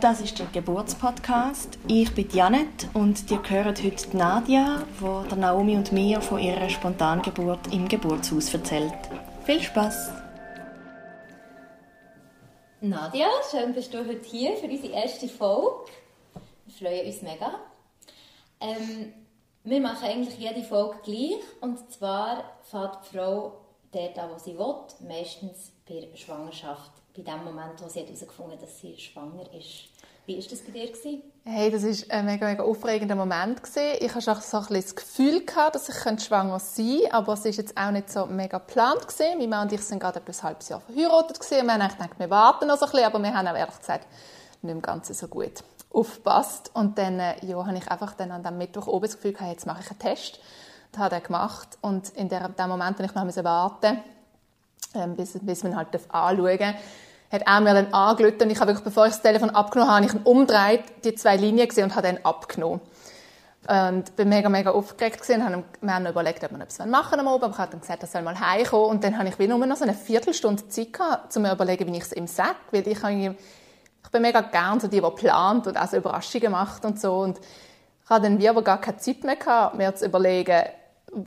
Das ist der Geburtspodcast. Ich bin Janet und ihr hört heute Nadia, wo der Naomi und mir von ihrer Spontangeburt im Geburtshaus erzählt. Viel Spaß! Nadia, schön bist du heute hier für unsere erste Folge. Wir freuen uns mega. Ähm, wir machen eigentlich jede Folge gleich. Und zwar fährt die Frau dort an, wo sie will. Meistens der Schwangerschaft. Bei dem Moment, wo sie herausgefunden hat, dass sie schwanger ist. Wie war das bei dir? Hey, das war ein mega, mega aufregender Moment. Ich hatte so ein das Gefühl, dass ich schwanger sein könnte, aber es war jetzt auch nicht so mega geplant. Mein Mann und ich sind gerade etwas halbes Jahr verheiratet. Wir haben gedacht, wir warten noch ein bisschen, aber wir haben auch ehrlich gesagt nicht im Ganzen so gut aufgepasst. Und dann äh, ja, habe ich einfach dann an dem Mittwoch oben das Gefühl gehabt, jetzt mache ich einen Test. Das hat er gemacht. Und in dem Moment, wo ich noch warten ähm, bis, bis man halt anschauen darf, hat er mir dann angelötet und ich habe wirklich, bevor ich das Telefon abgenommen habe, ich ihn umgedreht, die zwei Linien gesehen und habe dann abgenommen. Und bin mega, mega aufgeregt gewesen. Haben, wir haben überlegt, ob wir etwas machen am Abend, aber ich habe dann gesagt, er soll mal heimkommen. Und dann habe ich wie nur noch so eine Viertelstunde Zeit gehabt, um mir überlegen, wie ich es ihm sage. Weil ich, habe, ich bin mega gern so die, die plant und auch so Überraschungen macht und so. Und ich hatte dann wie aber gar keine Zeit mehr gehabt, mir zu überlegen,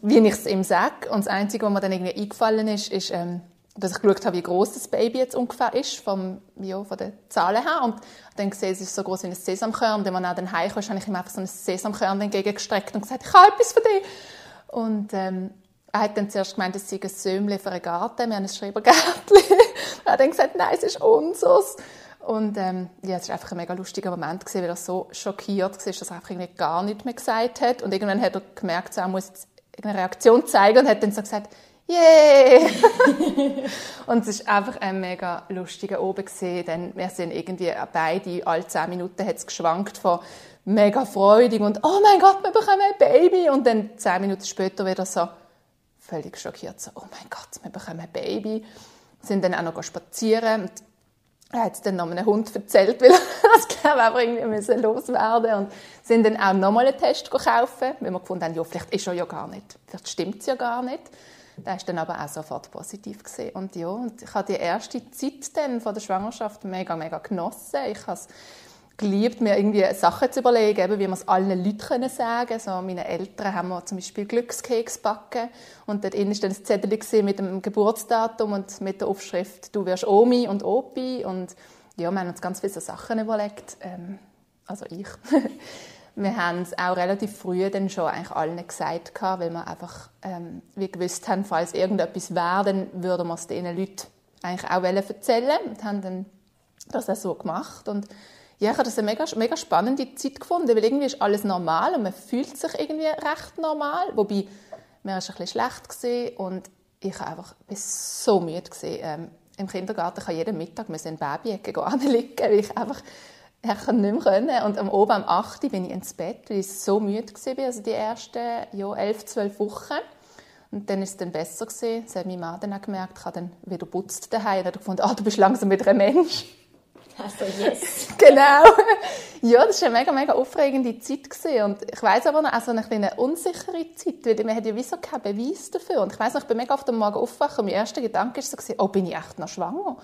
wie ich es ihm sage. Und das Einzige, was mir dann irgendwie eingefallen ist, ist, ähm, dass ich geschaut habe, wie groß das Baby jetzt ungefähr ist, vom, ja, von den Zahlen her. Und dann gesehen, es ist so groß wie ein Sesamkörn. Und wenn man dann heimkommt, habe ich ihm einfach so ein Sesamkörn entgegengestreckt und gesagt, ich habe etwas für dich. Und ähm, er hat dann zuerst gemeint, es sei ein Sömle für einen Garten. Wir haben ein Schreibergärtchen. er hat dann gesagt, nein, es ist unseres. Und ähm, ja, es war einfach ein mega lustiger Moment, gewesen, weil er so schockiert war, dass er einfach irgendwie gar nichts mehr gesagt hat. Und irgendwann hat er gemerkt, er muss eine Reaktion zeigen und hat dann so gesagt, Yay! und es war einfach ein mega lustiger Oben denn wir sind irgendwie beide, alle zehn Minuten hat es geschwankt von mega freudig und oh mein Gott, wir bekommen ein Baby und dann zehn Minuten später wieder so völlig schockiert, so oh mein Gott, wir bekommen ein Baby. Wir sind dann auch noch spazieren und er hat dann noch einem Hund erzählt, weil er das glaube einfach irgendwie müssen loswerden und sind dann auch nochmal einen Test kaufen, weil wir gefunden haben, ja, vielleicht ist er ja gar nicht, vielleicht stimmt es ja gar nicht. Der ist dann aber auch sofort positiv gesehen. Und ja, und ich habe die erste Zeit dann von der Schwangerschaft mega, mega genossen. Ich habe es geliebt, mir irgendwie Sachen zu überlegen, eben, wie man es allen Leuten können sagen so, Meine Eltern haben mir zum Beispiel Glückskeks backen und dort war dann ein Zettel mit dem Geburtsdatum und mit der Aufschrift «Du wirst Omi und Opi» und ja, wir haben uns ganz viele Sachen überlegt, ähm, also ich. wir haben es auch relativ früh dann schon eigentlich allen gesagt, weil wir einfach ähm, wie gewusst haben, falls irgendetwas wäre, dann würden wir es diesen Leuten eigentlich auch erzählen. Und haben dann das auch so gemacht. Und ja, ich habe das eine mega, mega spannende Zeit gefunden, weil irgendwie ist alles normal und man fühlt sich irgendwie recht normal, wobei mir ist ein bisschen schlecht und ich war einfach so müde. Ähm, Im Kindergarten. Kann jeden Mittag müssen in Babyecke anliegen, weil ich einfach ich kann nicht mehr können. Und am Oben am 8. bin ich ins Bett, weil ich so müde war, also die ersten ja, 11, 12 Wochen. Und dann ist es dann besser gewesen. Das hat mein Mann dann auch gemerkt. Ich habe dann wieder putzt daheim und hat gefunden, ah, du bist langsam wieder ein Mensch. Also yes. genau. Ja, das war eine mega, mega aufregende Zeit gewesen. und ich weiß aber noch, also eine kleine unsichere Zeit, weil man hat ja wieso keinen Beweis dafür. Und ich weiß noch, ich bin mega auf dem Morgen aufgewacht und mein erster Gedanke war so, oh, bin ich echt noch schwanger?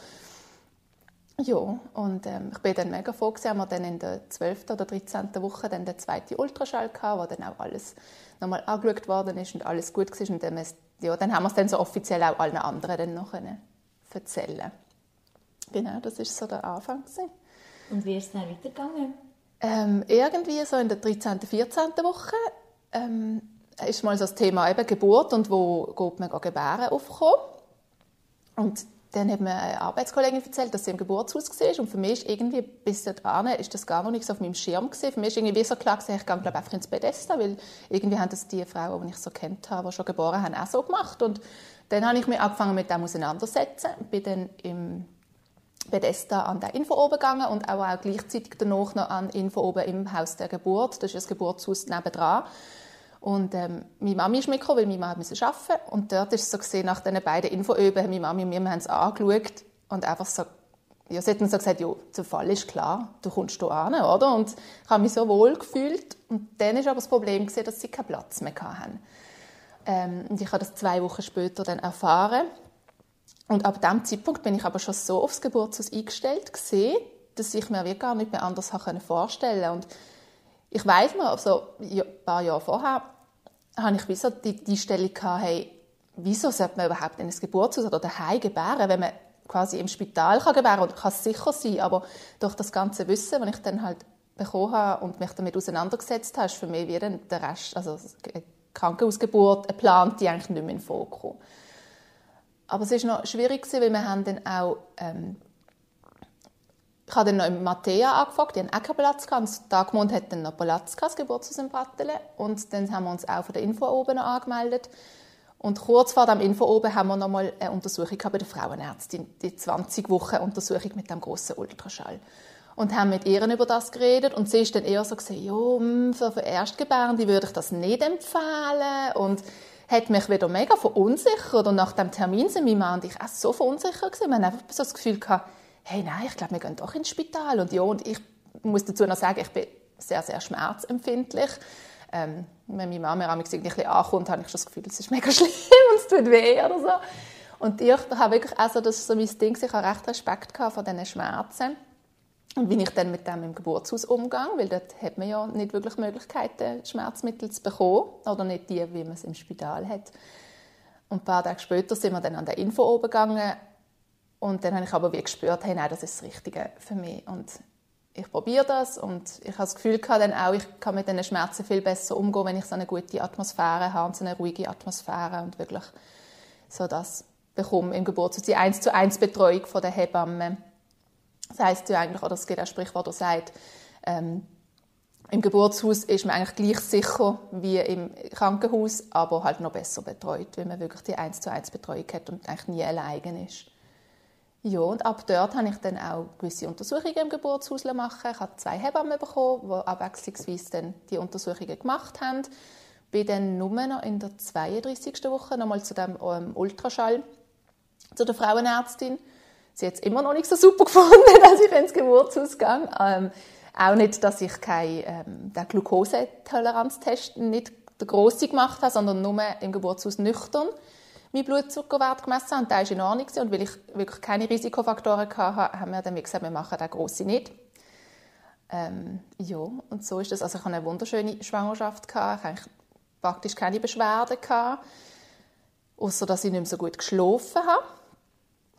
Ja, und ähm, ich bin dann mega froh gewesen, haben wir dann in der 12. oder 13. Woche dann den zweiten Ultraschall gehabt, wo dann auch alles nochmal angeschaut worden ist und alles gut war. Und dann, ja, dann haben wir es dann so offiziell auch allen anderen dann noch erzählen Genau, das war so der Anfang. Gewesen. Und wie ist es dann weitergegangen? Ähm, irgendwie so in der 13., 14. Woche ähm, ist mal so das Thema eben Geburt und wo geht man gebären aufgekommen. Und dann hat mir eine Arbeitskollegin erzählt, dass sie im Geburtshaus war. Und für mich ist irgendwie bis dahin ist das gar noch nicht so auf meinem Schirm gewesen. Für mich ist irgendwie so klar gewesen, ich gehe glaube einfach ins Bethesda, weil irgendwie haben das die Frauen, die ich so kennt habe, die schon geboren haben, auch so gemacht. Und dann habe ich mich angefangen mit dem auseinandersetzen. Bin dann im Bethesda an der Info oben gegangen und auch, auch gleichzeitig danach noch an Info oben im Haus der Geburt. Das ist das Geburtshaus nebendran. Und ähm, meine Mami ist mitgekommen, weil meine Mama musste arbeiten. Und dort ist es so gesehen, nach diesen beiden Infoöben, meine Mami und wir haben es angeschaut und einfach so, ja, sie hat dann so gesagt, ja, der Fall ist klar, du kommst hier an, oder? Und ich habe mich so wohl gefühlt. Und dann ist aber das Problem gewesen, dass sie keinen Platz mehr hatten. Ähm, und ich habe das zwei Wochen später dann erfahren. Und ab diesem Zeitpunkt bin ich aber schon so aufs Geburtshaus eingestellt gesehen, dass ich mir wirklich gar nicht mehr anders vorstellen konnte. Und ich weiß noch, so ein paar Jahre vorher, habe ich wie so die, die Stellung gehabt, hey, wieso sollte man überhaupt in ein Geburtshaus oder daheim gebären, wenn man quasi im Spital kann gebären und kann sicher sein, aber durch das ganze Wissen, das ich dann halt bekommen habe und mich damit auseinandergesetzt habe, ist für mich wie der Rest, also eine Krankenhausgeburt, eine Plan, die eigentlich nicht mehr in Frage Aber es war noch schwierig, weil wir haben dann auch ähm, ich habe dann noch in Mattea angefragt, die hatten auch keinen Platz. Und Dagmund hat dann noch Platz das Geburtshaus in Brattelen. Und dann haben wir uns auch von der Info oben angemeldet. Und kurz vor dem Info oben haben wir noch mal eine Untersuchung bei der Frauenärztin, die 20 Wochen Untersuchung mit dem großen Ultraschall. Und haben mit ihr über das geredet und sie ist dann eher so gesagt, ja, hm, für, für Erstgebärende würde ich das nicht empfehlen und hat mich wieder mega verunsichert und nach dem Termin sind mein Mann und ich auch so verunsichert. Wir haben einfach so das Gefühl gehabt, hey, nein, ich glaube, wir gehen doch ins Spital. Und ja, und ich muss dazu noch sagen, ich bin sehr, sehr schmerzempfindlich. Ähm, wenn meine Mama mir ein bisschen ankommt, habe ich schon das Gefühl, es ist mega schlimm und es tut weh oder so. Und ich habe wirklich, also das so mein Ding, ich habe recht Respekt vor diesen Schmerzen. Und wie ich dann mit dem im Geburtshaus umgehe, weil dort hat man ja nicht wirklich Möglichkeiten, Schmerzmittel zu bekommen. Oder nicht die, wie man es im Spital hat. Und ein paar Tage später sind wir dann an der Info oben gegangen und dann habe ich aber wie gespürt, hey, nein, das ist das Richtige für mich. Und ich probiere das und ich habe das Gefühl gehabt, dann auch, ich kann mit diesen Schmerzen viel besser umgehen, wenn ich so eine gute Atmosphäre habe so eine ruhige Atmosphäre und wirklich so das bekomme im Geburtshaus, die 1 zu 1 Betreuung von der Hebamme. Das heisst ja eigentlich, oder es gibt auch Sprichwort, das sagt, ähm, im Geburtshaus ist man eigentlich gleich sicher wie im Krankenhaus, aber halt noch besser betreut, weil man wirklich die 1 zu 1 Betreuung hat und eigentlich nie alleine ist. Ja, und ab dort habe ich dann auch gewisse Untersuchungen im Geburtshaus machen. Ich habe zwei Hebammen bekommen, die abwechslungsweise dann die Untersuchungen gemacht haben. Bin dann nur noch in der 32. Woche nochmal zu dem ähm, Ultraschall zu der Frauenärztin. Sie hat es immer noch nicht so super gefunden, dass ich ins Geburtshaus gehe. Ähm, auch nicht, dass ich keinen ähm, den Glukosetoleranztest nicht der grosse gemacht habe, sondern nur im Geburtshaus nüchtern meinen Blutzuckerwert gemessen und der war in Ordnung. Und weil ich wirklich keine Risikofaktoren hatte, haben wir dann gesagt, wir machen den grossen nicht. Ähm, ja, und so ist das. Also ich hatte eine wunderschöne Schwangerschaft. Gehabt. Ich hatte praktisch keine Beschwerden. Außer dass ich nicht mehr so gut geschlafen habe.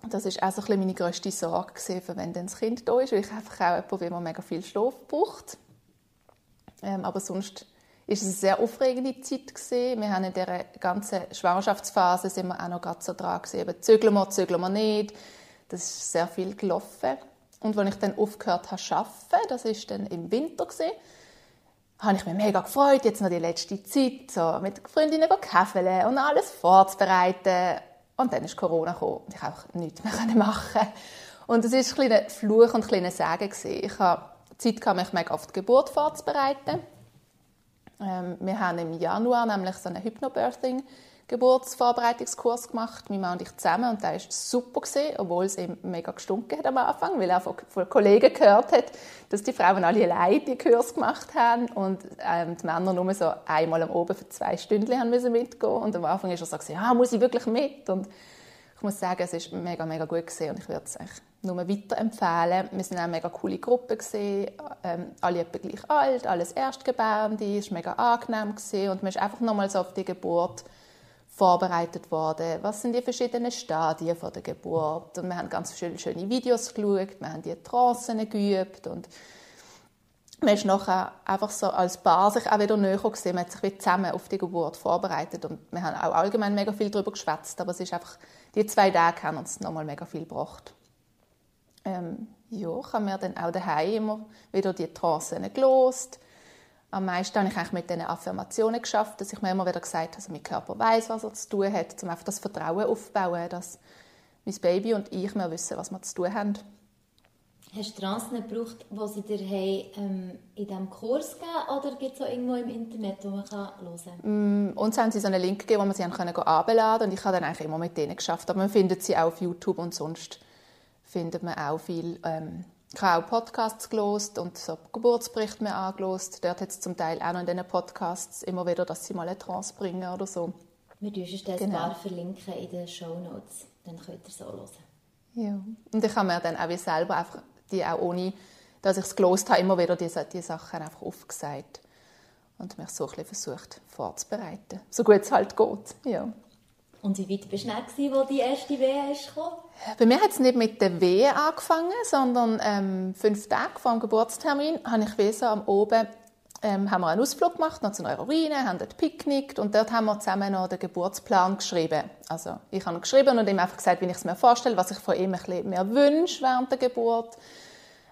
Das war auch so ein bisschen meine grösste Sorge, gewesen, wenn dann das Kind da ist, weil ich einfach auch jemand bin, der mega viel Schlaf braucht. Ähm, aber sonst ist es eine sehr aufregende Zeit gewesen. Wir haben in dieser ganzen Schwangerschaftsphase sind wir auch noch ganz so dran gewesen. Zügeln wir, zügeln wir nicht. Das ist sehr viel gelaufen. Und als ich dann aufgehört habe zu arbeiten, das war dann im Winter gewesen, habe ich mich mega gefreut, jetzt noch die letzte Zeit, so mit Freundinnen käfeln und alles vorzubereiten. Und dann ist Corona gekommen und ich einfach nichts mehr machen Und es war ein kleiner Fluch und ein kleiner Segen. Gewesen. Ich habe Zeit, mich mega auf die Geburt vorzubereiten. Ähm, wir haben im Januar nämlich so einen Hypnobirthing Geburtsvorbereitungskurs gemacht, mein Mann und ich zusammen, und der war super, gewesen, obwohl es ihm mega gestunken hat am Anfang, weil er von, von Kollegen gehört hat, dass die Frauen alle allein die Kurs gemacht haben und ähm, die Männer nur so einmal am Oben für zwei Stunden haben müssen mitgehen. Und am Anfang ist er so, ja, muss ich wirklich mit? Und ich muss sagen, es war mega, mega gut gewesen und ich würde es eigentlich nur weiterempfehlen. Wir sind auch eine mega coole Gruppe gesehen, ähm, alle etwa gleich alt, alles Erstgebärende, es war mega angenehm gewesen. und man ist einfach nochmal so auf die Geburt vorbereitet worden. Was sind die verschiedenen Stadien von der Geburt? Und wir haben ganz viele schöne Videos geschaut, wir haben die Trancen geübt und man ist nachher einfach so als Paar sich auch wieder näher gesehen. Man hat sich wieder zusammen auf die Geburt vorbereitet und wir haben auch allgemein mega viel darüber geschwätzt, aber es ist einfach, die zwei Tage haben uns nochmal mega viel gebracht ähm, ja, ich habe mir dann auch daheim immer wieder die Trancen gelost. Am meisten habe ich eigentlich mit diesen Affirmationen geschafft, dass ich mir immer wieder gesagt habe, dass mein Körper weiß, was er zu tun hat, um einfach das Vertrauen aufzubauen, dass mein Baby und ich mehr wissen, was wir zu tun haben. Hast du Trancen gebraucht, die sie dir ähm, in diesem Kurs gegeben oder gibt es auch irgendwo im Internet, wo man kann hören kann? Mm, uns haben sie so einen Link gegeben, wo man sie herunterladen konnte und ich habe dann eigentlich immer mit denen geschafft. Aber man findet sie auch auf YouTube und sonst findet man auch viel. Ähm, ich habe auch Podcasts gelost und so Geburtsberichte mir angelost. Dort hat es zum Teil auch noch in diesen Podcasts immer wieder, dass sie mal eine Trance bringen oder so. Wir dürfen das genau. paar verlinken in den Show Notes, dann könnt ihr so hören. Ja, und ich habe mir dann auch wie selber einfach die auch ohne, dass ich es gelost habe, immer wieder diese, diese Sachen einfach aufgesagt und mich so ein bisschen versucht vorzubereiten, so gut es halt geht, ja. Und wie weit bist du dann, wo die erste Wehe ist Bei mir hat es nicht mit der Wehe angefangen, sondern ähm, fünf Tage vor dem Geburtstermin habe ich wie so am Oben ähm, haben wir einen Ausflug gemacht noch zu einer Ruine, haben dort picknickt und dort haben wir zusammen noch den Geburtsplan geschrieben. Also ich habe geschrieben und ihm einfach gesagt, wie ich es mir vorstelle, was ich von ihm ein bisschen mehr wünsche während der Geburt.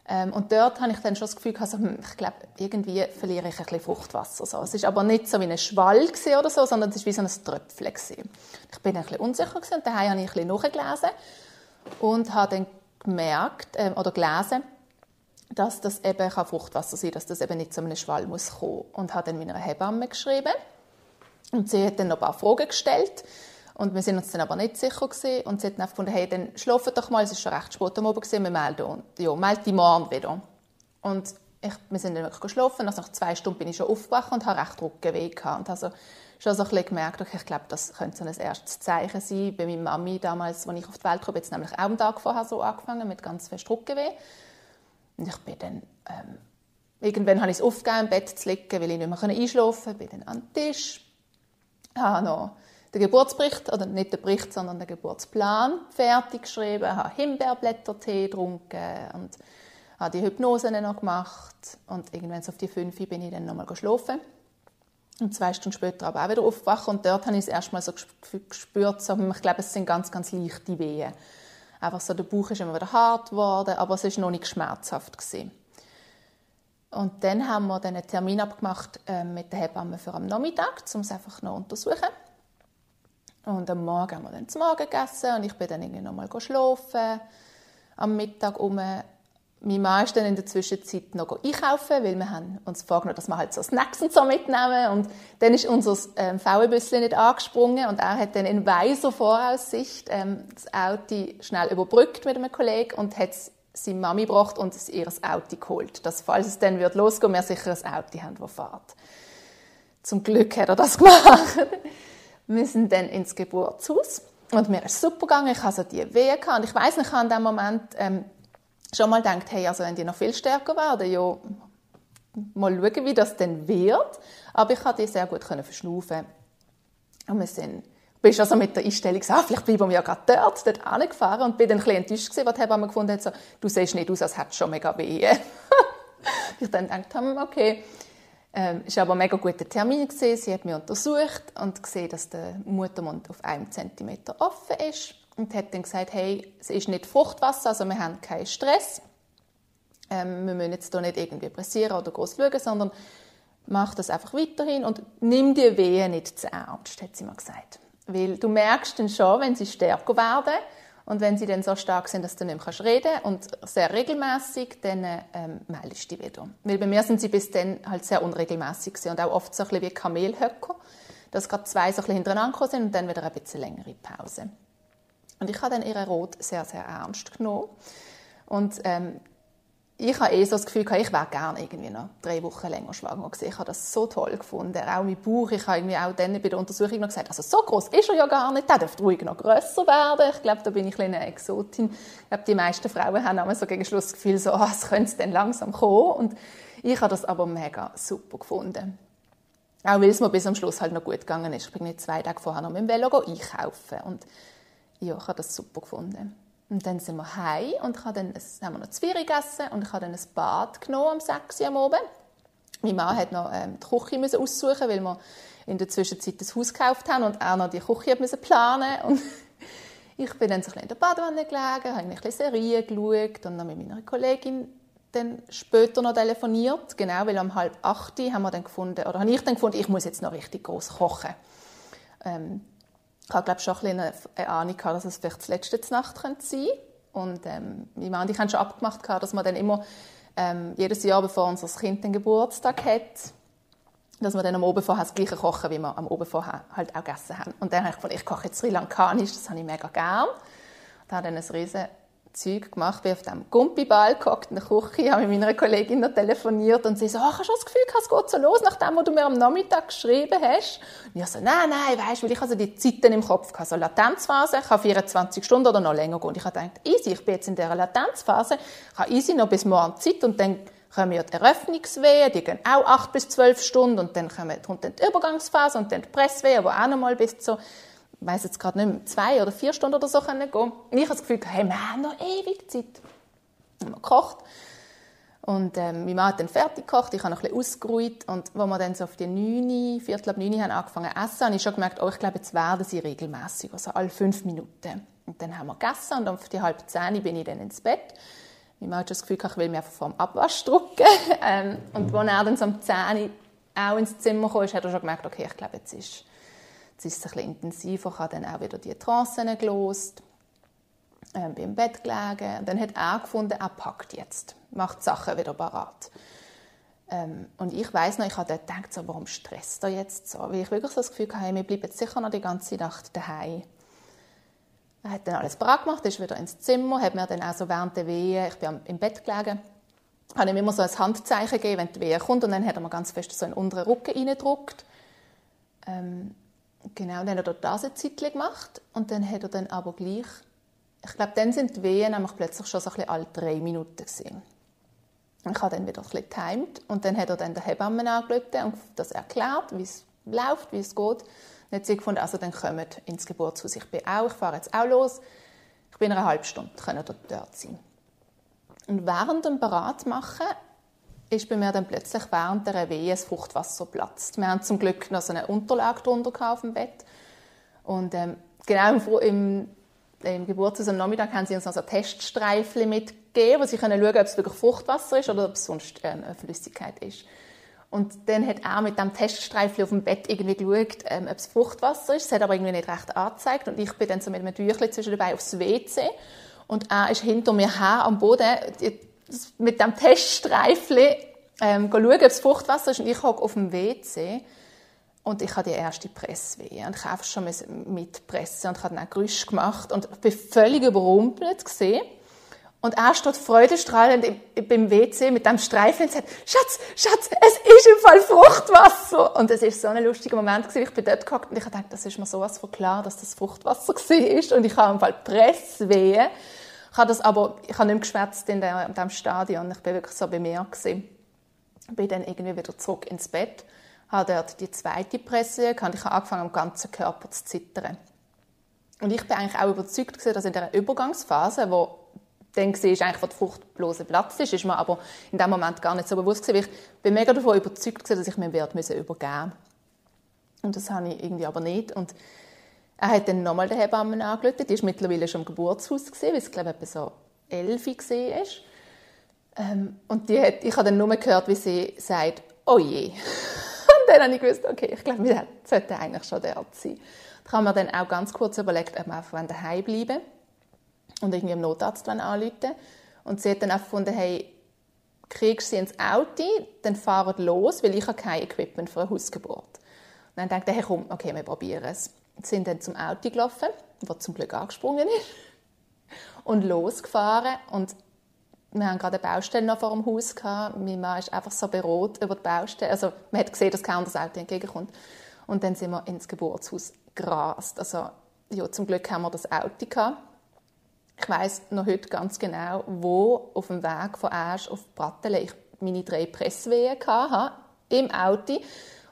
Ähm, und dort habe ich dann schon das Gefühl hm, ich glaube, irgendwie verliere ich ein bisschen Fruchtwasser. So. Es ist aber nicht so wie ein Schwall oder so, sondern es ist wie so ein Tröpfchen. Gewesen. Ich bin ein bisschen unsicher gewesen, und habe ich ein bisschen nachgelesen und habe dann gemerkt ähm, oder gelesen, dass das eben Fruchtwasser sein kann, dass das eben nicht zu einem Schwall muss kommen. Und habe dann meiner Hebamme geschrieben und sie hat dann noch ein paar Fragen gestellt und wir sind uns dann aber nicht sicher gewesen. und sie hat dann gefunden, hey, dann schlafen doch mal, es ist schon recht spät am Abend wir melden uns, ja, melde dich morgen wieder. Und ich, wir sind dann wirklich geschlafen, also nach zwei Stunden bin ich schon aufgewacht und habe recht Rückenweh gehabt und also schon so ein bisschen gemerkt, okay, ich glaube, das könnte so ein erstes Zeichen sein. Bei meiner Mami damals, als ich auf die Welt kam, hat nämlich auch am Tag vorher so angefangen, mit ganz viel Rückenweh. Und ich bin dann, ähm, irgendwann habe ich es aufgegeben, im Bett zu liegen, weil ich nicht mehr einschlafen konnte. Bin dann an den Tisch, habe noch den Geburtsbericht, oder nicht den Bericht, sondern den Geburtsplan fertig geschrieben, habe Himbeerblättertee getrunken und habe die Hypnose noch gemacht. Und irgendwann so auf die fünf bin ich dann nochmal geschlafen. Und zwei Stunden später aber auch wieder aufgewacht und dort habe ich es erstmal so gespürt, so, ich glaube, es sind ganz, ganz leichte Wehen. Einfach so, der Bauch ist immer wieder hart geworden, aber es ist noch nicht schmerzhaft gewesen. Und dann haben wir dann einen Termin abgemacht äh, mit der Hebamme für am Nachmittag, um es einfach noch untersuchen. Und am Morgen haben wir dann zum Morgen gegessen und ich bin dann irgendwie noch mal schlafen. Am Mittag um mein Mann ist dann in der Zwischenzeit noch einkaufen, weil wir haben uns vorgenommen, dass wir halt so Snacks und so mitnehmen. Und dann ist unser ähm, VW-Büsschen nicht angesprungen und er hat dann in weiser Voraussicht ähm, das Auto schnell überbrückt mit einem Kollegen und hat seine Mami gebracht und ihr Auto geholt. Dass, falls es dann wird losgehen, wir sicher ein Auto haben, das fährt. Zum Glück hat er das gemacht. Wir sind dann ins Geburtshaus und mir ist super gegangen. Ich hatte so die Wehen und ich weiß nicht, ich habe in dem Moment ähm, schon mal gedacht, hey, also wenn die noch viel stärker werden, ja, mal schauen, wie das denn wird. Aber ich konnte die sehr gut verschnaufen. Und wir sind bist also mit der Einstellung gesagt, ah, vielleicht bleiben wir ja gerade dort, dort angefahren und bin dann ein bisschen enttäuscht gewesen, was gefunden hat, so, du siehst nicht aus, als hättest schon mega weh. ich dann gedacht, hm, okay, ähm, es war aber ein mega guter Termin. Sie hat mich untersucht und gesehen, dass der Muttermund auf einem Zentimeter offen ist und hat dann gesagt, hey, es ist nicht Fruchtwasser, also wir haben keinen Stress. Ähm, wir müssen jetzt hier nicht irgendwie pressieren oder groß schauen, sondern mach das einfach weiterhin und nimm die Wehen nicht zu ernst, hat sie mir gesagt. Weil du merkst dann schon, wenn sie stärker werden und wenn sie dann so stark sind, dass du nicht mehr reden kannst und sehr regelmäßig, dann ähm, meldest du dich wieder. Weil bei mir sind sie bis dann halt sehr unregelmäßig und auch oft so ein bisschen wie Kamelhöcker, dass gerade zwei so ein bisschen hintereinander sind und dann wieder ein bisschen längere Pause. Und ich habe dann ihre Rot sehr, sehr ernst genommen. Und ähm, ich habe eh so das Gefühl, ich wäre gerne irgendwie noch drei Wochen länger schwanger gewesen. Ich habe das so toll gefunden. Auch mein Bauch, ich habe irgendwie auch dann bei der Untersuchung noch gesagt, also so groß ist er ja gar nicht, der dürfte ruhig noch grösser werden. Ich glaube, da bin ich eine Exotin. Ich glaube, die meisten Frauen haben immer so gegen Schluss das Gefühl, so, oh, es könnte dann langsam kommen. Und ich habe das aber mega super gefunden. Auch weil es mir bis am Schluss halt noch gut gegangen ist. Ich bin nicht zwei Tage vorher noch mit dem Velo einkaufen. Und ja, ich habe das super gefunden. Und dann sind wir heim und ich habe dann ein, haben wir noch Zwiebeln gegessen und ich habe dann ein Bad genommen um 6 Uhr am Abend. Mein Mann hat noch ähm, die Küche müssen aussuchen, weil wir in der Zwischenzeit das Haus gekauft haben und auch noch die Küche müssen planen und ich bin dann so in der Badewanne gelegen, habe ein bisschen Serie geschaut und dann mit meiner Kollegin dann später noch telefoniert, genau, weil um halb acht haben wir dann gefunden, oder habe ich dann gefunden, ich muss jetzt noch richtig groß kochen. Ähm, ich habe glaube schon ein eine Ahnung dass es vielleicht die letzte Nacht sein könnte. Und ähm, mein Mann und ich haben schon abgemacht, dass man dann immer ähm, jedes Jahr, bevor unser Kind den Geburtstag hat, dass wir dann am Oben vorher das Gleiche kochen, wie wir am Oben vorher halt auch gegessen haben. Und dann habe ich gedacht, ich koche jetzt Sri Lankanisch, das habe ich mega gern. Da habe dann ein riesen Zeug gemacht, bin auf dem Gumpiball gehockt in der Küche, habe mit meiner Kollegin noch telefoniert und sie so, ach, hast du das Gefühl, es geht so los, nachdem du mir am Nachmittag geschrieben hast? Und ich so, nein, nein, weißt du, weil ich also die Zeiten im Kopf hatte, so Latenzphase, ich kann 24 Stunden oder noch länger gehen. Und ich habe gedacht, easy, ich bin jetzt in dieser Latenzphase, ich habe easy noch bis morgen Zeit und dann kommen ja die Eröffnungswehen, die gehen auch 8 bis 12 Stunden und dann kommt die Übergangsphase und dann die Presswehen, die auch noch mal bis zu ich weiss jetzt gerade nicht mehr, zwei oder vier Stunden oder so gehen. Und ich habe das Gefühl, hey, wir haben noch ewig Zeit. Wir haben gekocht. Und ähm, mein Mann hat dann fertig gekocht, ich habe noch ein bisschen ausgeruht. Und als wir dann so auf die 9, Viertel ab 9 haben angefangen zu essen, habe ich schon gemerkt, oh, ich glaube, jetzt werden sie regelmäßig, also alle fünf Minuten. Und dann haben wir gegessen und auf die halb zehn bin ich dann ins Bett. Mein Mann hat das Gefühl, ich will mich einfach vor dem Abwasch drücken. ähm, und als er dann so um 10 auch ins Zimmer kam, hat er schon gemerkt, okay, ich glaube, jetzt ist Jetzt ist es ein intensiver, ich habe dann auch wieder die Trancen gelost, ähm, bin im Bett gelegen. Und dann hat er gefunden, er packt jetzt, macht die Sachen wieder parat. Ähm, und ich weiß noch, ich habe dort gedacht, so, warum stresst er jetzt so? Weil ich wirklich so das Gefühl hatte, wir bleiben sicher noch die ganze Nacht daheim. Er hat dann alles parat gemacht, ist wieder ins Zimmer, hat mir dann auch so während der Wehe, ich bin im Bett gelegen, habe ihm immer so ein Handzeichen gegeben, wenn die Wehe kommt und dann hat er mir ganz fest so in den unteren Rücken reingedrückt. Ähm, Genau, dann hat er das eine Zeit gemacht und dann hat er dann aber gleich, ich glaube, dann sind die Wehen nämlich plötzlich schon so ein bisschen alle drei Minuten gewesen. Ich habe dann wieder ein bisschen getimed und dann hat er dann der Hebamme angerufen und das erklärt, wie es läuft, wie es geht. Dann hat sie gefunden, also dann kommt ins Geburtshaus. Ich bin auch, ich fahre jetzt auch los. Ich bin eine halbe Stunde, können dort, dort sein. Und während dem Beratmachen ist bei mir dann plötzlich während der Wehe das Fruchtwasser platzt. Wir haben zum Glück noch so eine Unterlage drunter auf dem Bett. Und ähm, genau im, im Geburtshaus am Nachmittag haben sie uns noch so Teststreifen mitgegeben, wo sie können schauen, ob es wirklich Fruchtwasser ist oder ob es sonst ähm, eine Flüssigkeit ist. Und dann hat er mit dem Teststreifen auf dem Bett irgendwie geschaut, ähm, ob es Fruchtwasser ist. Es hat aber irgendwie nicht recht angezeigt. Und ich bin dann so mit einem Tüchlein zwischen dabei aufs WC. Und er ist hinter mir her am Boden mit dem Teststreifchen ähm, schauen, ob es Fruchtwasser ist. Und ich hocke auf dem WC und ich habe die erste Presswehe. Und ich einfach schon mitpressen und ich habe dann auch Geräusche gemacht und bin völlig überrumpelt gesehen. Und er steht freudestrahlend beim WC mit dem Streifen und sagt, Schatz, Schatz, es ist im Fall Fruchtwasser. Und es ist so ein lustiger Moment gewesen. Ich bin dort gehockt und ich habe das ist mir sowas von klar, dass das Fruchtwasser war. Und ich habe im Fall Presswehe. Ich habe das aber, ich habe nicht geschwätzt in, diesem Stadion. Ich war wirklich so bei mir gewesen. Bin dann irgendwie wieder zurück ins Bett, habe dort die zweite Presse gehabt. Ich habe angefangen, am ganzen Körper zu zittern. Und ich bin eigentlich auch überzeugt dass in dieser Übergangsphase, wo dann war, eigentlich, wo der fruchtlose Platz ist, ist mir aber in dem Moment gar nicht so bewusst gewesen. Ich bin mega davon überzeugt dass ich mir Wert übergeben musste. Und das habe ich irgendwie aber nicht. Und er hat dann nochmal den Hebammen angerufen. Die war mittlerweile schon im Geburtshaus, gewesen, weil es, glaube ich, so elf war. Ähm, und die hat, ich habe dann nur gehört, wie sie sagt, oh je. und dann habe ich gewusst, okay, ich glaube, wir sollten eigentlich schon dort sein. Da haben wir dann auch ganz kurz überlegt, ob wir einfach daheim bleiben und irgendwie am Notarzt anrufen Und sie hat dann auch gefunden, hey, kriegst sie ins Auto, dann fahren los, weil ich habe kein Equipment für eine Hausgeburt. Und dann dachte ich, hey, komm, okay, wir probieren es sind dann zum Auto gelaufen, das zum Glück angesprungen ist, und losgefahren. Und wir haben gerade eine Baustelle noch vor dem Haus gehabt. Mein Mann ist einfach so berot über die Baustelle. Also man hat gesehen, dass kein anderes Auto entgegenkommt. Und dann sind wir ins Geburtshaus gerast. Also ja, zum Glück haben wir das Auto gehabt. Ich weiß noch heute ganz genau, wo auf dem Weg von Asch auf Brattele ich meine drei Presswehen hatte, im Auto.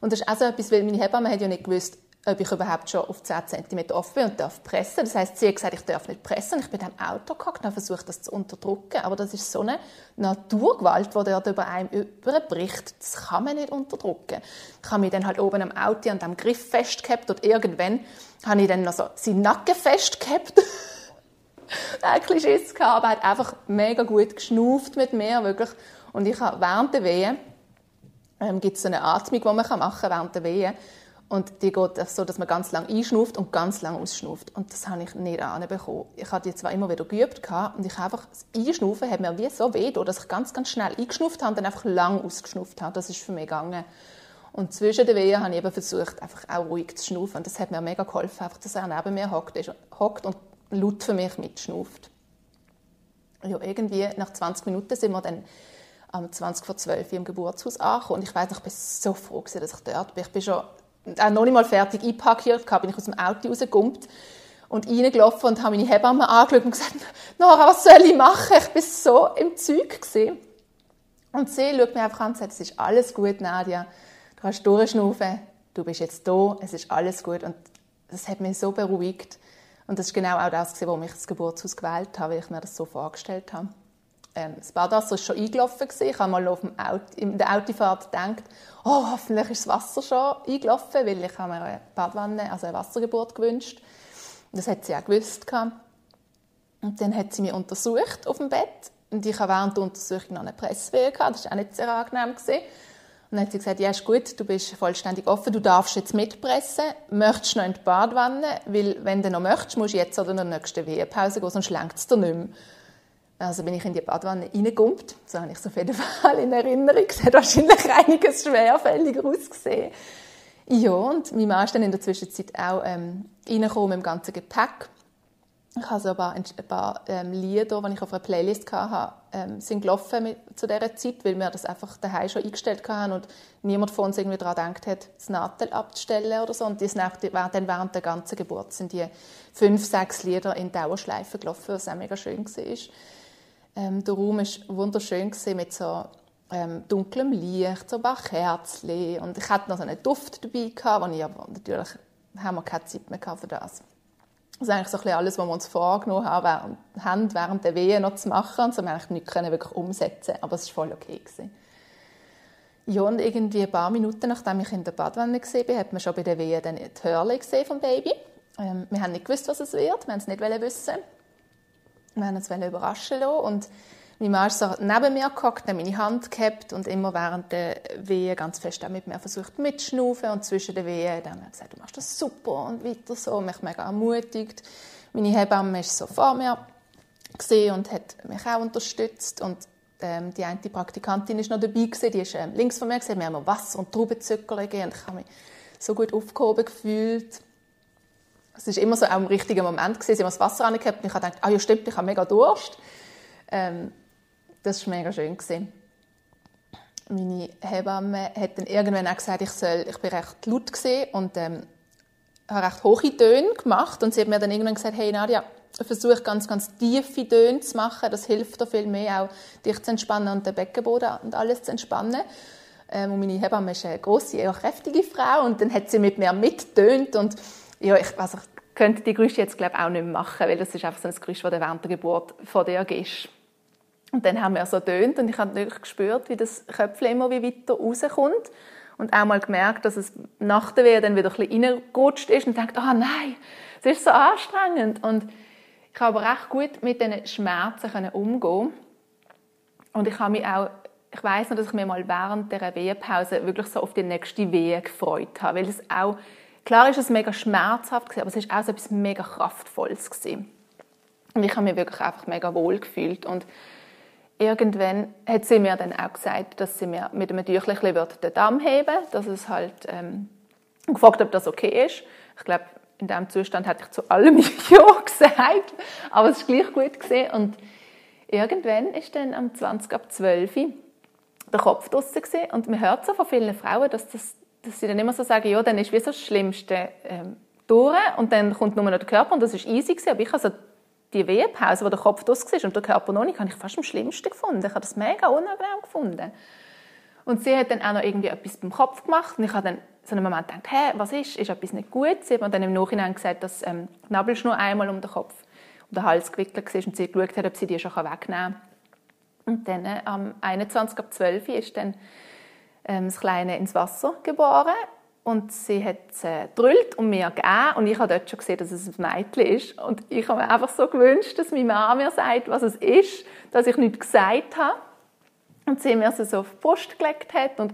Und das ist auch so etwas, weil meine Hebamme hat ja nicht gewusst, ob ich überhaupt schon auf 10 cm offen bin und darf pressen. Das heißt, sie hat gesagt, ich darf nicht pressen. Ich bin im Auto gehockt und versucht, das zu unterdrücken. Aber das ist so eine Naturgewalt, die dort über einem überbricht. Das kann man nicht unterdrücken. Ich habe mich dann halt oben am Auto an dem Griff festgehabt und irgendwann habe ich dann noch so seinen Nacken festgehabt. ein bisschen Schiss gehabt, aber hat einfach mega gut geschnauft mit mir, wirklich. Und ich habe während der Wehe, ähm, gibt es eine Atmung, die man machen kann während der Wehe, und die geht so, dass man ganz lang einschnuft und ganz lang ausschnuft. Und das habe ich nicht anbekommen. Ich hatte die zwar immer wieder geübt und ich einfach das Einschnufen hat mir wie so weh, dass ich ganz, ganz schnell eingeschnuft habe und dann einfach lang ausgeschnuft habe. Das ist für mich gegangen. Und zwischen den Wehen habe ich eben versucht, einfach auch ruhig zu schnaufen. Und das hat mir mega geholfen, einfach, dass er neben mir hockt, und laut für mich mitschnuft. ja, irgendwie nach 20 Minuten sind wir dann am 20 vor 12 Uhr im Geburtshaus angekommen. Und ich weiß noch, ich bin so froh, dass ich dort bin. Ich bin schon auch noch nicht mal fertig einparkiert, bin ich aus dem Auto rausgekommen und reingelaufen und habe meine Hebamme angeschaut und gesagt, Nora, was soll ich machen? Ich war so im Zeug. Gewesen. Und sie schaut mich einfach an und sagt, es ist alles gut, Nadia. Du kannst durchschnaufen, du bist jetzt da, es ist alles gut. Und das hat mich so beruhigt. Und das ist genau auch das, warum ich das Geburtshaus gewählt habe, weil ich mir das so vorgestellt habe. Ähm, das Badwasser war schon eingelaufen. Ich habe mal auf dem Auto, in der Autofahrt gedacht, oh, hoffentlich ist das Wasser schon eingelaufen, weil ich habe mir eine Badwanne, also eine Wassergeburt gewünscht. Das hat sie auch gewusst. Und dann hat sie mich untersucht auf dem Bett. Und ich hatte während der Untersuchung noch eine Presswehe. Das war auch nicht sehr angenehm. Und dann hat sie gesagt, ja, ist gut, du bist vollständig offen, du darfst jetzt mitpressen. Möchtest noch in die Badwanne? Weil, wenn du noch möchtest, musst du jetzt oder in der nächsten Wehepause gehen, sonst lenkt es dir nicht mehr. Also bin ich in die Badwanne reingekumpelt. So habe ich es auf jeden Fall in Erinnerung. Es hat wahrscheinlich einiges schwerfälliger ausgesehen. Ja, und mein Mann ist dann in der Zwischenzeit auch ähm, reingekommen mit dem ganzen Gepäck. Ich habe so ein paar, ein paar ähm, Lieder, die ich auf einer Playlist hatte, ähm, sind gelaufen mit, zu dieser Zeit, weil wir das einfach daheim schon eingestellt haben und niemand von uns irgendwie daran gedacht hat, das Nadel abzustellen oder so. Und die dann während der ganzen Geburt sind die fünf, sechs Lieder in Dauerschleife gelaufen, was auch mega schön war. Ähm, der Raum war wunderschön mit so ähm, dunklem Licht, so ein paar Kerzen. Und ich hatte noch so einen Duft dabei, wo ich aber natürlich haben wir keine Zeit mehr für das. Das ist eigentlich so alles, was wir uns vorgenommen haben, während der Wehe noch zu machen. Und so haben wir eigentlich nichts wirklich umsetzen aber es war voll okay. Gewesen. Ja, und irgendwie ein paar Minuten nachdem ich in der Badwanne war, hat man schon bei der Wehe dann die Hörle gesehen vom Baby. Ähm, wir haben nicht gewusst, was es wird. Wir haben es nicht wissen. Wir haben uns überraschen lassen. Und mein Mann ist so neben mir gehockt, hat meine Hand gehabt und immer während der Wehe ganz fest auch mit mir versucht mitzuschnaufen. Und zwischen den Wehen dann hat er gesagt, du machst das super und weiter so. Mich mega ermutigt. Meine Hebamme ist so vor mir gesehen und hat mich auch unterstützt. Und ähm, die eine Praktikantin ist noch dabei gewesen, die ist ähm, links von mir gesehen. Wir haben Wasser und Traubenzucker gegeben und ich habe mich so gut aufgehoben gefühlt. Es ist immer so auch im richtigen Moment gewesen. Sie das Wasser angehabt und ich habe gedacht, ah ja stimmt, ich habe mega Durst. Ähm, das war mega schön. Meine Hebamme hat dann irgendwann auch gesagt, ich, soll, ich bin recht laut und ähm, habe recht hohe Töne gemacht. Und sie hat mir dann irgendwann gesagt, hey Nadia, versuche ganz, ganz tiefe Töne zu machen. Das hilft dir viel mehr, auch dich zu entspannen und den Beckenboden und alles zu entspannen. Ähm, und meine Hebamme ist eine grosse, eher kräftige Frau und dann hat sie mit mir mittönt und ja, ich, also, ich könnte die Geräusche jetzt glaube auch nicht mehr machen, weil das ist einfach so ein Geräusch, das während der Geburt von dir ist. Und dann haben wir so tönt und ich habe natürlich gespürt, wie das Köpfchen immer wie weiter rauskommt und auch mal gemerkt, dass es nach der Wehe dann wieder ein bisschen reingerutscht ist und denkt, ah oh nein, es ist so anstrengend und ich habe aber recht gut mit diesen Schmerzen umgehen und ich habe mich auch ich weiß noch, dass ich mir mal während der Wehepause wirklich so auf die nächste Wehe gefreut habe, weil es auch klar ist es mega schmerzhaft aber es ist auch so etwas mega kraftvolles gewesen. und ich habe mich wirklich einfach mega wohl gefühlt und irgendwann hat sie mir dann auch gesagt, dass sie mir mit einem Tüchlein den Damm heben würde, dass es halt ähm, gefragt, ob das okay ist. Ich glaube, in diesem Zustand hätte ich zu allem Ja gesagt, aber es war gleich gut gesehen und irgendwann ist dann am 20 ab 12 Uhr der Kopf draussen und man hört so von vielen Frauen, dass, das, dass sie dann immer so sagen, ja, dann ist wie so das Schlimmste ähm, durch und dann kommt nur noch der Körper und das ist easy gewesen, aber ich habe so die Wehepause, wo der Kopf draus war und der Körper noch nicht, habe ich fast am schlimmsten gefunden. Ich habe das mega unangenehm gefunden. Und sie hat dann auch noch irgendwie etwas beim Kopf gemacht und ich habe dann so einen Moment gedacht, hä, was ist? Ist etwas nicht gut? Sie hat mir dann im Nachhinein gesagt, dass ähm, die Nabelschnur einmal um den Kopf und den Hals gewickelt war und sie geschaut hat, ob sie die schon wegnehmen kann. Und dann äh, am 21. ab 12 ist dann das Kleine ins Wasser geboren und sie hat es äh, drüllt und mir gegeben. Und ich habe dort schon gesehen, dass es ein Mädchen ist. Und ich habe mir einfach so gewünscht, dass meine Mama mir sagt, was es ist, dass ich nichts gesagt habe. Und sie mir sie so auf die Brust gelegt hat. Und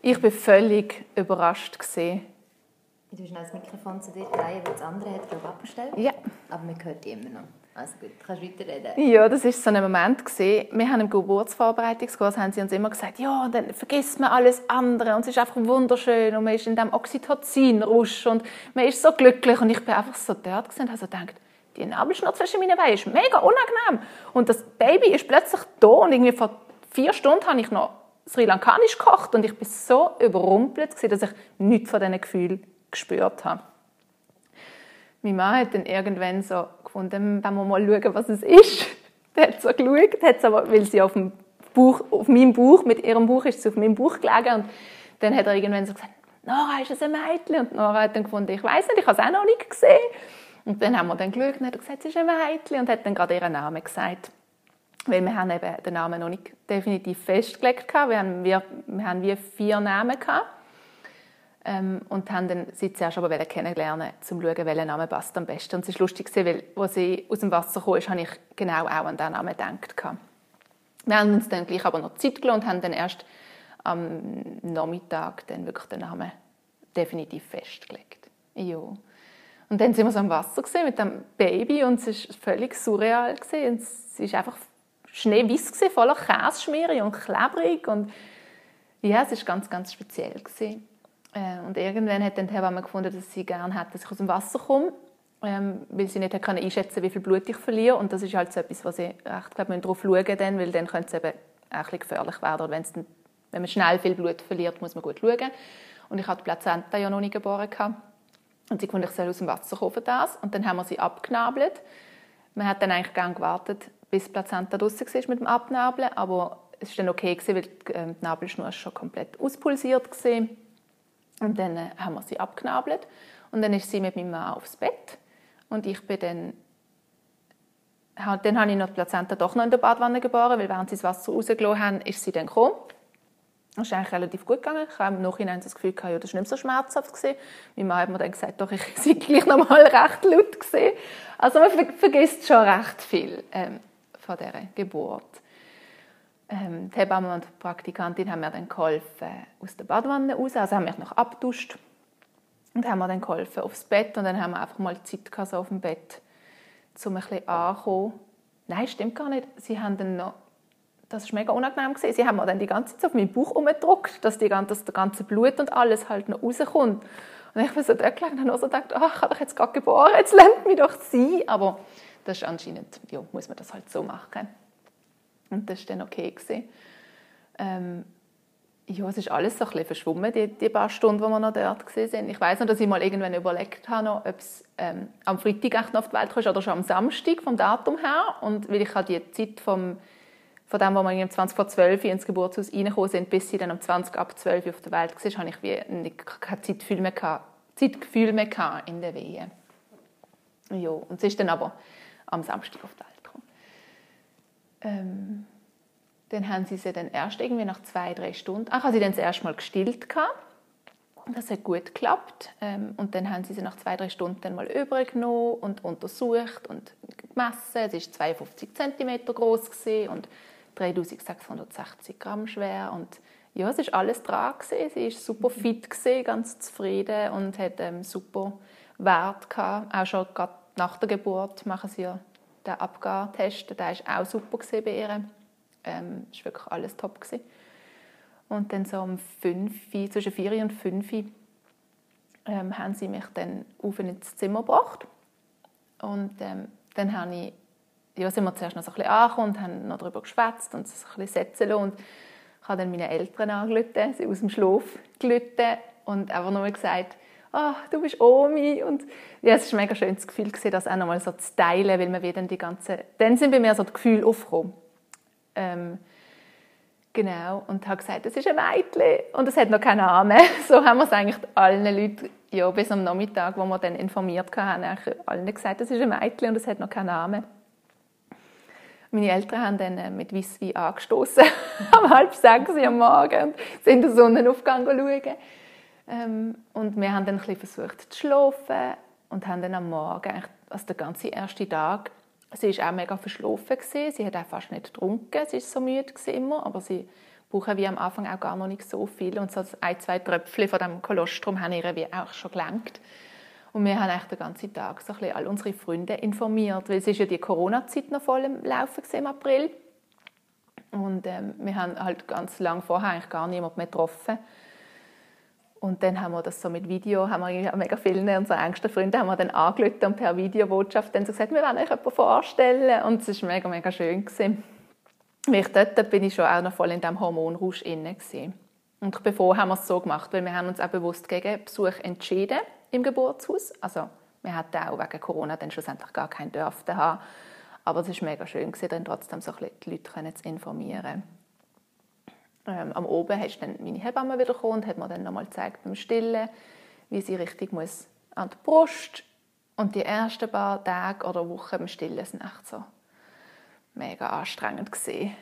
ich war völlig überrascht. Gewesen. Du hast das Mikrofon zu dir drehen, weil das andere hat, glaube ich, abgestellt. Ja. Aber man hört die immer noch. Also gut, kannst weiterreden. Ja, das war so ein Moment. Gewesen. Wir haben im Geburtsvorbereitungskurs haben sie uns immer gesagt, ja, dann vergisst man alles andere und es ist einfach wunderschön und man ist in diesem Oxytocin-Rusch und man ist so glücklich und ich bin einfach so dort und habe so gedacht, die Nabelschnur zwischen meinen Beinen ist mega unangenehm. Und das Baby ist plötzlich da und irgendwie vor vier Stunden habe ich noch Sri Lankanisch gekocht und ich bin so überrumpelt, dass ich nichts von diesen Gefühlen gespürt habe. Mein Mann hat dann irgendwann so gefunden, wenn wir mal schauen, was es ist. Der hat so geschaut, hat aber, weil sie auf, dem Bauch, auf meinem Bauch, mit ihrem Bauch ist sie auf meinem Bauch gelegen und dann hat er irgendwann so gesagt, Nora, ist es ein Mädchen? Und Nora hat dann gefunden, ich weiß nicht, ich habe es auch noch nicht gesehen. Und dann haben wir dann geschaut und hat gesagt, es ist ein Mädchen und hat dann gerade ihren Namen gesagt. Weil wir haben eben den Namen noch nicht definitiv festgelegt. Wir haben, wir, wir haben wie vier Namen gehabt. Ähm, und haben dann sie zuerst aber kennenlernen, um zu schauen, welcher Name passt am besten. Und es war lustig, weil als sie aus dem Wasser kam, habe ich genau auch an diesen Namen gedacht. Wir haben uns dann gleich aber noch Zeit gelassen und haben dann erst am Nachmittag dann wirklich den Namen definitiv festgelegt. Ja. Und dann sind wir so am Wasser mit dem Baby und es war völlig surreal. Gewesen. Es war einfach schneeweiß, voller Käseschmiere und klebrig. Und ja, es war ganz, ganz speziell. Gewesen. Äh, und irgendwann hat dann die Hebamme gefunden, dass sie gerne hätte, dass ich aus dem Wasser komme, ähm, weil sie nicht einschätzen konnte, wie viel Blut ich verliere. Und das ist halt so etwas, was sie recht glaube, darauf schauen müssen, weil dann könnte es eben auch ein gefährlich werden. Oder dann, wenn man schnell viel Blut verliert, muss man gut schauen. Und ich hatte die Plazenta ja noch nicht geboren. Gehabt. Und sie fand, ich soll aus dem Wasser kommen das. Und dann haben wir sie abgenabelt. Man hat dann eigentlich gerne gewartet, bis die Plazenta draußen war mit dem Abnabeln. Aber es war dann okay, weil ähm, die Nabelschnur schon komplett auspulsiert war. Und dann äh, haben wir sie abgenabelt. Und dann ist sie mit meinem Mann aufs Bett. Und ich bin dann dann habe ich noch die Plazenta doch noch in der Badwanne geboren, weil während sie das Wasser rausgelassen haben, ist sie dann gekommen. Das ist eigentlich relativ gut gegangen. Ich habe im Nachhinein das Gefühl, gehabt, ja, das war nicht so schmerzhaft. Gewesen. Mein Mann hat mir dann gesagt, doch, ich sei gleich noch mal recht laut gewesen. Also man vergisst schon recht viel ähm, von dieser Geburt. Ähm, die Hebamme und die Praktikantin haben mir dann geholfen aus der Badwanne raus, also haben mich noch abduscht und haben mir dann geholfen aufs Bett und dann haben wir einfach mal Zeit gehabt, so auf dem Bett, um ein bisschen anzukommen. Nein, stimmt gar nicht. Sie haben dann noch das war mega unangenehm. Gewesen. Sie haben mir dann die ganze Zeit auf meinen Bauch umgedrückt, dass, die, dass das ganze Blut und alles halt noch rauskommt. Und ich bin so gelegen und habe so gedacht, oh, ich habe doch jetzt gerade geboren, jetzt lernt mich doch sein. Aber das ist anscheinend, ja, muss man das halt so machen. Und das war dann okay. Gewesen. Ähm, ja, es ist alles so ein bisschen verschwommen, die, die paar Stunden, die wir noch dort waren. Ich weiß noch, dass ich mal irgendwann überlegt habe, ob es ähm, am Freitag noch auf die Welt kommt oder schon am Samstag vom Datum her. Und weil ich halt die Zeit vom von dem, wo wir um 20 vor 12 ins Geburtshaus reingekommen sind, bis sie dann um 20 ab 12 auf der Welt war, hatte ich wie kein Zeitgefühl mehr, gehabt, Zeitgefühl mehr in der Wehe. Ja, und sie ist dann aber am Samstag auf die Welt. Ähm, dann haben sie sie dann erst irgendwie nach zwei, drei Stunden, ach, habe sie dann das erste Mal gestillt gehabt. Das hat gut geklappt. Ähm, und dann haben sie sie nach zwei, drei Stunden dann mal übergenommen und untersucht und gemessen. Sie war 52 cm groß und 3660 Gramm schwer und ja, es ist alles dran gewesen. Sie ist super mhm. fit gewesen, ganz zufrieden und hat ähm, super Wert gehabt. Auch schon gerade nach der Geburt machen sie ja den Abgartest. Der war auch super bei ihr. Ähm, ist wirklich alles top gewesen. Und dann so um 5, zwischen 4 und 5 ähm, haben sie mich dann auf ins Zimmer gebracht. Und ähm, dann habe ich ja, sind wir zuerst noch so ein bisschen angekommen und haben noch darüber geschwätzt und es ein bisschen setzen lassen. Und ich habe dann meine Eltern angerufen, sie aus dem Schlaf gerufen und einfach nur gesagt, oh, du bist Omi. Und ja, es war ein mega schönes Gefühl, das auch nochmal so zu teilen, weil man wieder die ganze... Dann sind bei mir so die Gefühle aufgekommen. Ähm, genau, und habe gesagt, es ist ein Mädchen und es hat noch keinen Namen. So haben wir es eigentlich allen Leuten, ja, bis am Nachmittag, wo wir dann informiert haben, allen gesagt, es ist ein Mädchen und es hat noch keinen Namen. Meine Eltern haben dann äh, mit Weisswein angestoßen am halb sechs am Morgen und sind den Sonnenaufgang schauen. Ähm, und wir haben dann ein versucht zu schlafen und haben dann am Morgen, also den ganzen ersten Tag, sie war auch mega verschlafen. Gewesen. Sie hat auch fast nicht getrunken, sie war so müde immer, aber sie brauchen wie am Anfang auch gar noch nicht so viel. Und so ein, zwei Tröpfchen von dem Kolostrum haben ihr wie auch schon gelangt. Und wir haben den ganzen Tag so all unsere Freunde informiert, weil es ist ja die Corona-Zeit noch voll im Laufen im April. Und ähm, wir haben halt ganz lange vorher eigentlich gar niemanden mehr getroffen. Und dann haben wir das so mit Video, haben wir mega vielen unserer engsten Freunde haben wir dann angerufen und per Videobotschaft dann so gesagt, wir wollen euch jemanden vorstellen. Und es war mega, mega schön. Gewesen. Weil ich dort bin ich schon auch noch voll in diesem Hormonrausch inne Und bevor haben wir es so gemacht, weil wir haben uns auch bewusst gegen Besuch entschieden im Geburtshaus. Also wir hatten auch wegen Corona dann schlussendlich gar keinen dürften haben. Aber es war mega schön, dann trotzdem so die Leute zu informieren. Ähm, am Oben hast dann meine Hebamme wieder und hat mir dann nochmal gezeigt beim Stillen, wie sie richtig muss an die Brust. Und die ersten paar Tage oder Wochen beim Stillen sind echt so mega anstrengend gewesen.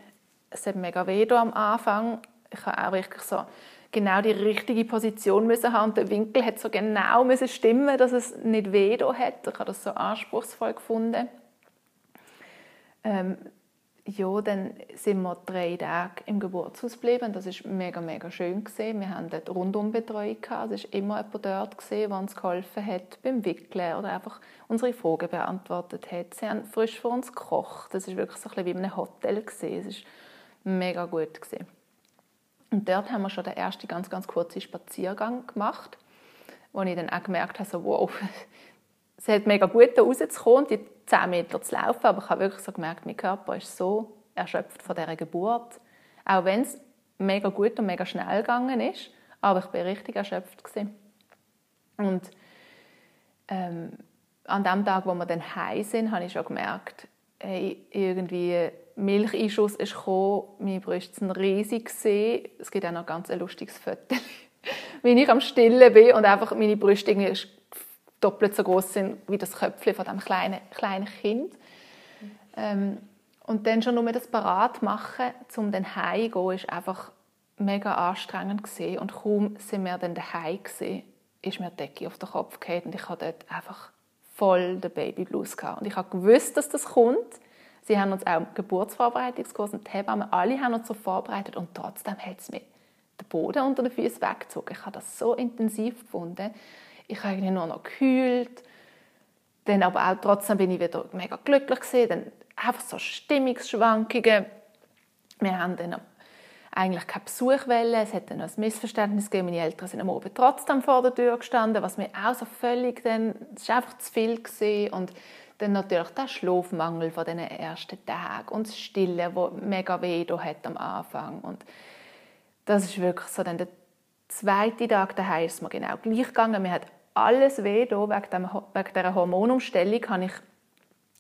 Es hat mega weh am Anfang. Ich habe auch wirklich so genau die richtige Position müssen haben und der Winkel hat so genau müssen stimmen, dass es nicht weh hat. Ich habe das so anspruchsvoll gefunden. Ähm, ja, dann sind wir drei Tage im Geburtshaus geblieben. Das war mega, mega schön. Gewesen. Wir hatten dort Rundumbetreuung. Gehabt. Es war immer jemand dort, der uns geholfen hat beim Wickeln oder einfach unsere Fragen beantwortet hat. Sie haben frisch für uns gekocht. Das war wirklich so ein bisschen wie in einem Hotel. Es war mega gut. Gewesen. Und dort haben wir schon den ersten ganz, ganz kurzen Spaziergang gemacht, wo ich dann auch gemerkt habe, so, wow, es hat mega gut da rauszukommen, die 10 Meter zu laufen, aber ich habe wirklich so gemerkt, mein Körper ist so erschöpft von dieser Geburt. Auch wenn es mega gut und mega schnell gegangen ist, aber ich war richtig erschöpft. Gewesen. Und ähm, an dem Tag, wo wir dann heim sind, habe ich schon gemerkt, hey, irgendwie Milcheinschuss ist gekommen, meine Brüste sind riesig gewesen. Es gibt auch noch ein ganz lustiges Foto, wie ich am Stillen bin und einfach meine Brüste doppelt so groß sind wie das Köpfchen von dem kleinen, kleinen Kind. Ähm, und dann schon nur das parat machen, um dann heimzugehen, ist einfach mega anstrengend gewesen. und kaum sind wir dann daheim gewesen, ist mir die Decke auf den Kopf gefallen und ich hatte dort einfach voll den Babyblues gehabt. und ich habe gewusst, dass das kommt. Sie haben uns auch Geburtsvorbereitungskurs und die Hebammen, alle haben uns so vorbereitet und trotzdem hat es mir den Boden unter den Füßen weggezogen. Ich habe das so intensiv gefunden ich habe irgendwie nur noch gekühlt. Dann aber auch trotzdem bin ich wieder mega glücklich gewesen. Dann einfach so Stimmungsschwankungen. Wir haben dann eigentlich keinen Besuch. Es hat dann ein Missverständnis gegeben. Meine Eltern sind am Abend trotzdem vor der Tür gestanden, was mir auch so völlig dann, es war einfach zu viel gewesen. und dann natürlich der Schlafmangel von den ersten Tagen und das Stillen, wo mega weh hat am Anfang und das ist wirklich so dann der zweite Tag daheim ist mir genau gleich gegangen. Mir hat alles weh da, wegen, dieser Hormonumstellung habe ich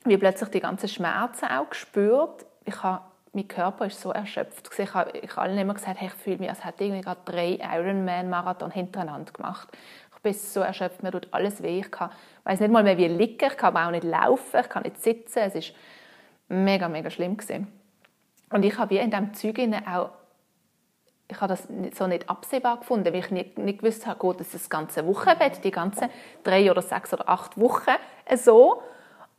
wie plötzlich die ganzen Schmerzen auch gespürt. Ich habe, mein Körper ist so erschöpft. Ich habe, ich habe allen immer gesagt, hey, ich fühle mich, als hätte ich gerade drei Ironman-Marathon hintereinander gemacht. Ich bin so erschöpft, mir tut alles weh. Ich kann, weiß nicht mal mehr, wie liegen, ich kann auch nicht laufen, ich kann nicht sitzen. Es ist mega, mega schlimm gewesen. Und ich habe wie in diesem Zeug auch ich habe das so nicht absehbar gefunden, weil ich nicht, nicht gewusst habe, geht es das ganze Wochenbett, die ganzen drei oder sechs oder acht Wochen so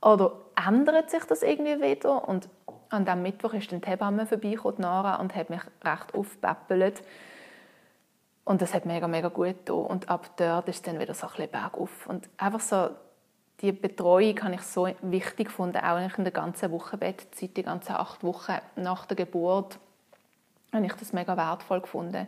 oder ändert sich das irgendwie wieder? Und an diesem Mittwoch ist dann die Hebamme vorbeigekommen, Nara, und hat mich recht aufgepäppelt. Und das hat mega, mega gut getan. Und ab dort ist es dann wieder so ein bisschen bergauf. Und einfach so, die Betreuung habe ich so wichtig gefunden, auch in der ganzen Wochenbettzeit, die ganzen acht Wochen nach der Geburt habe ich das mega wertvoll gefunden.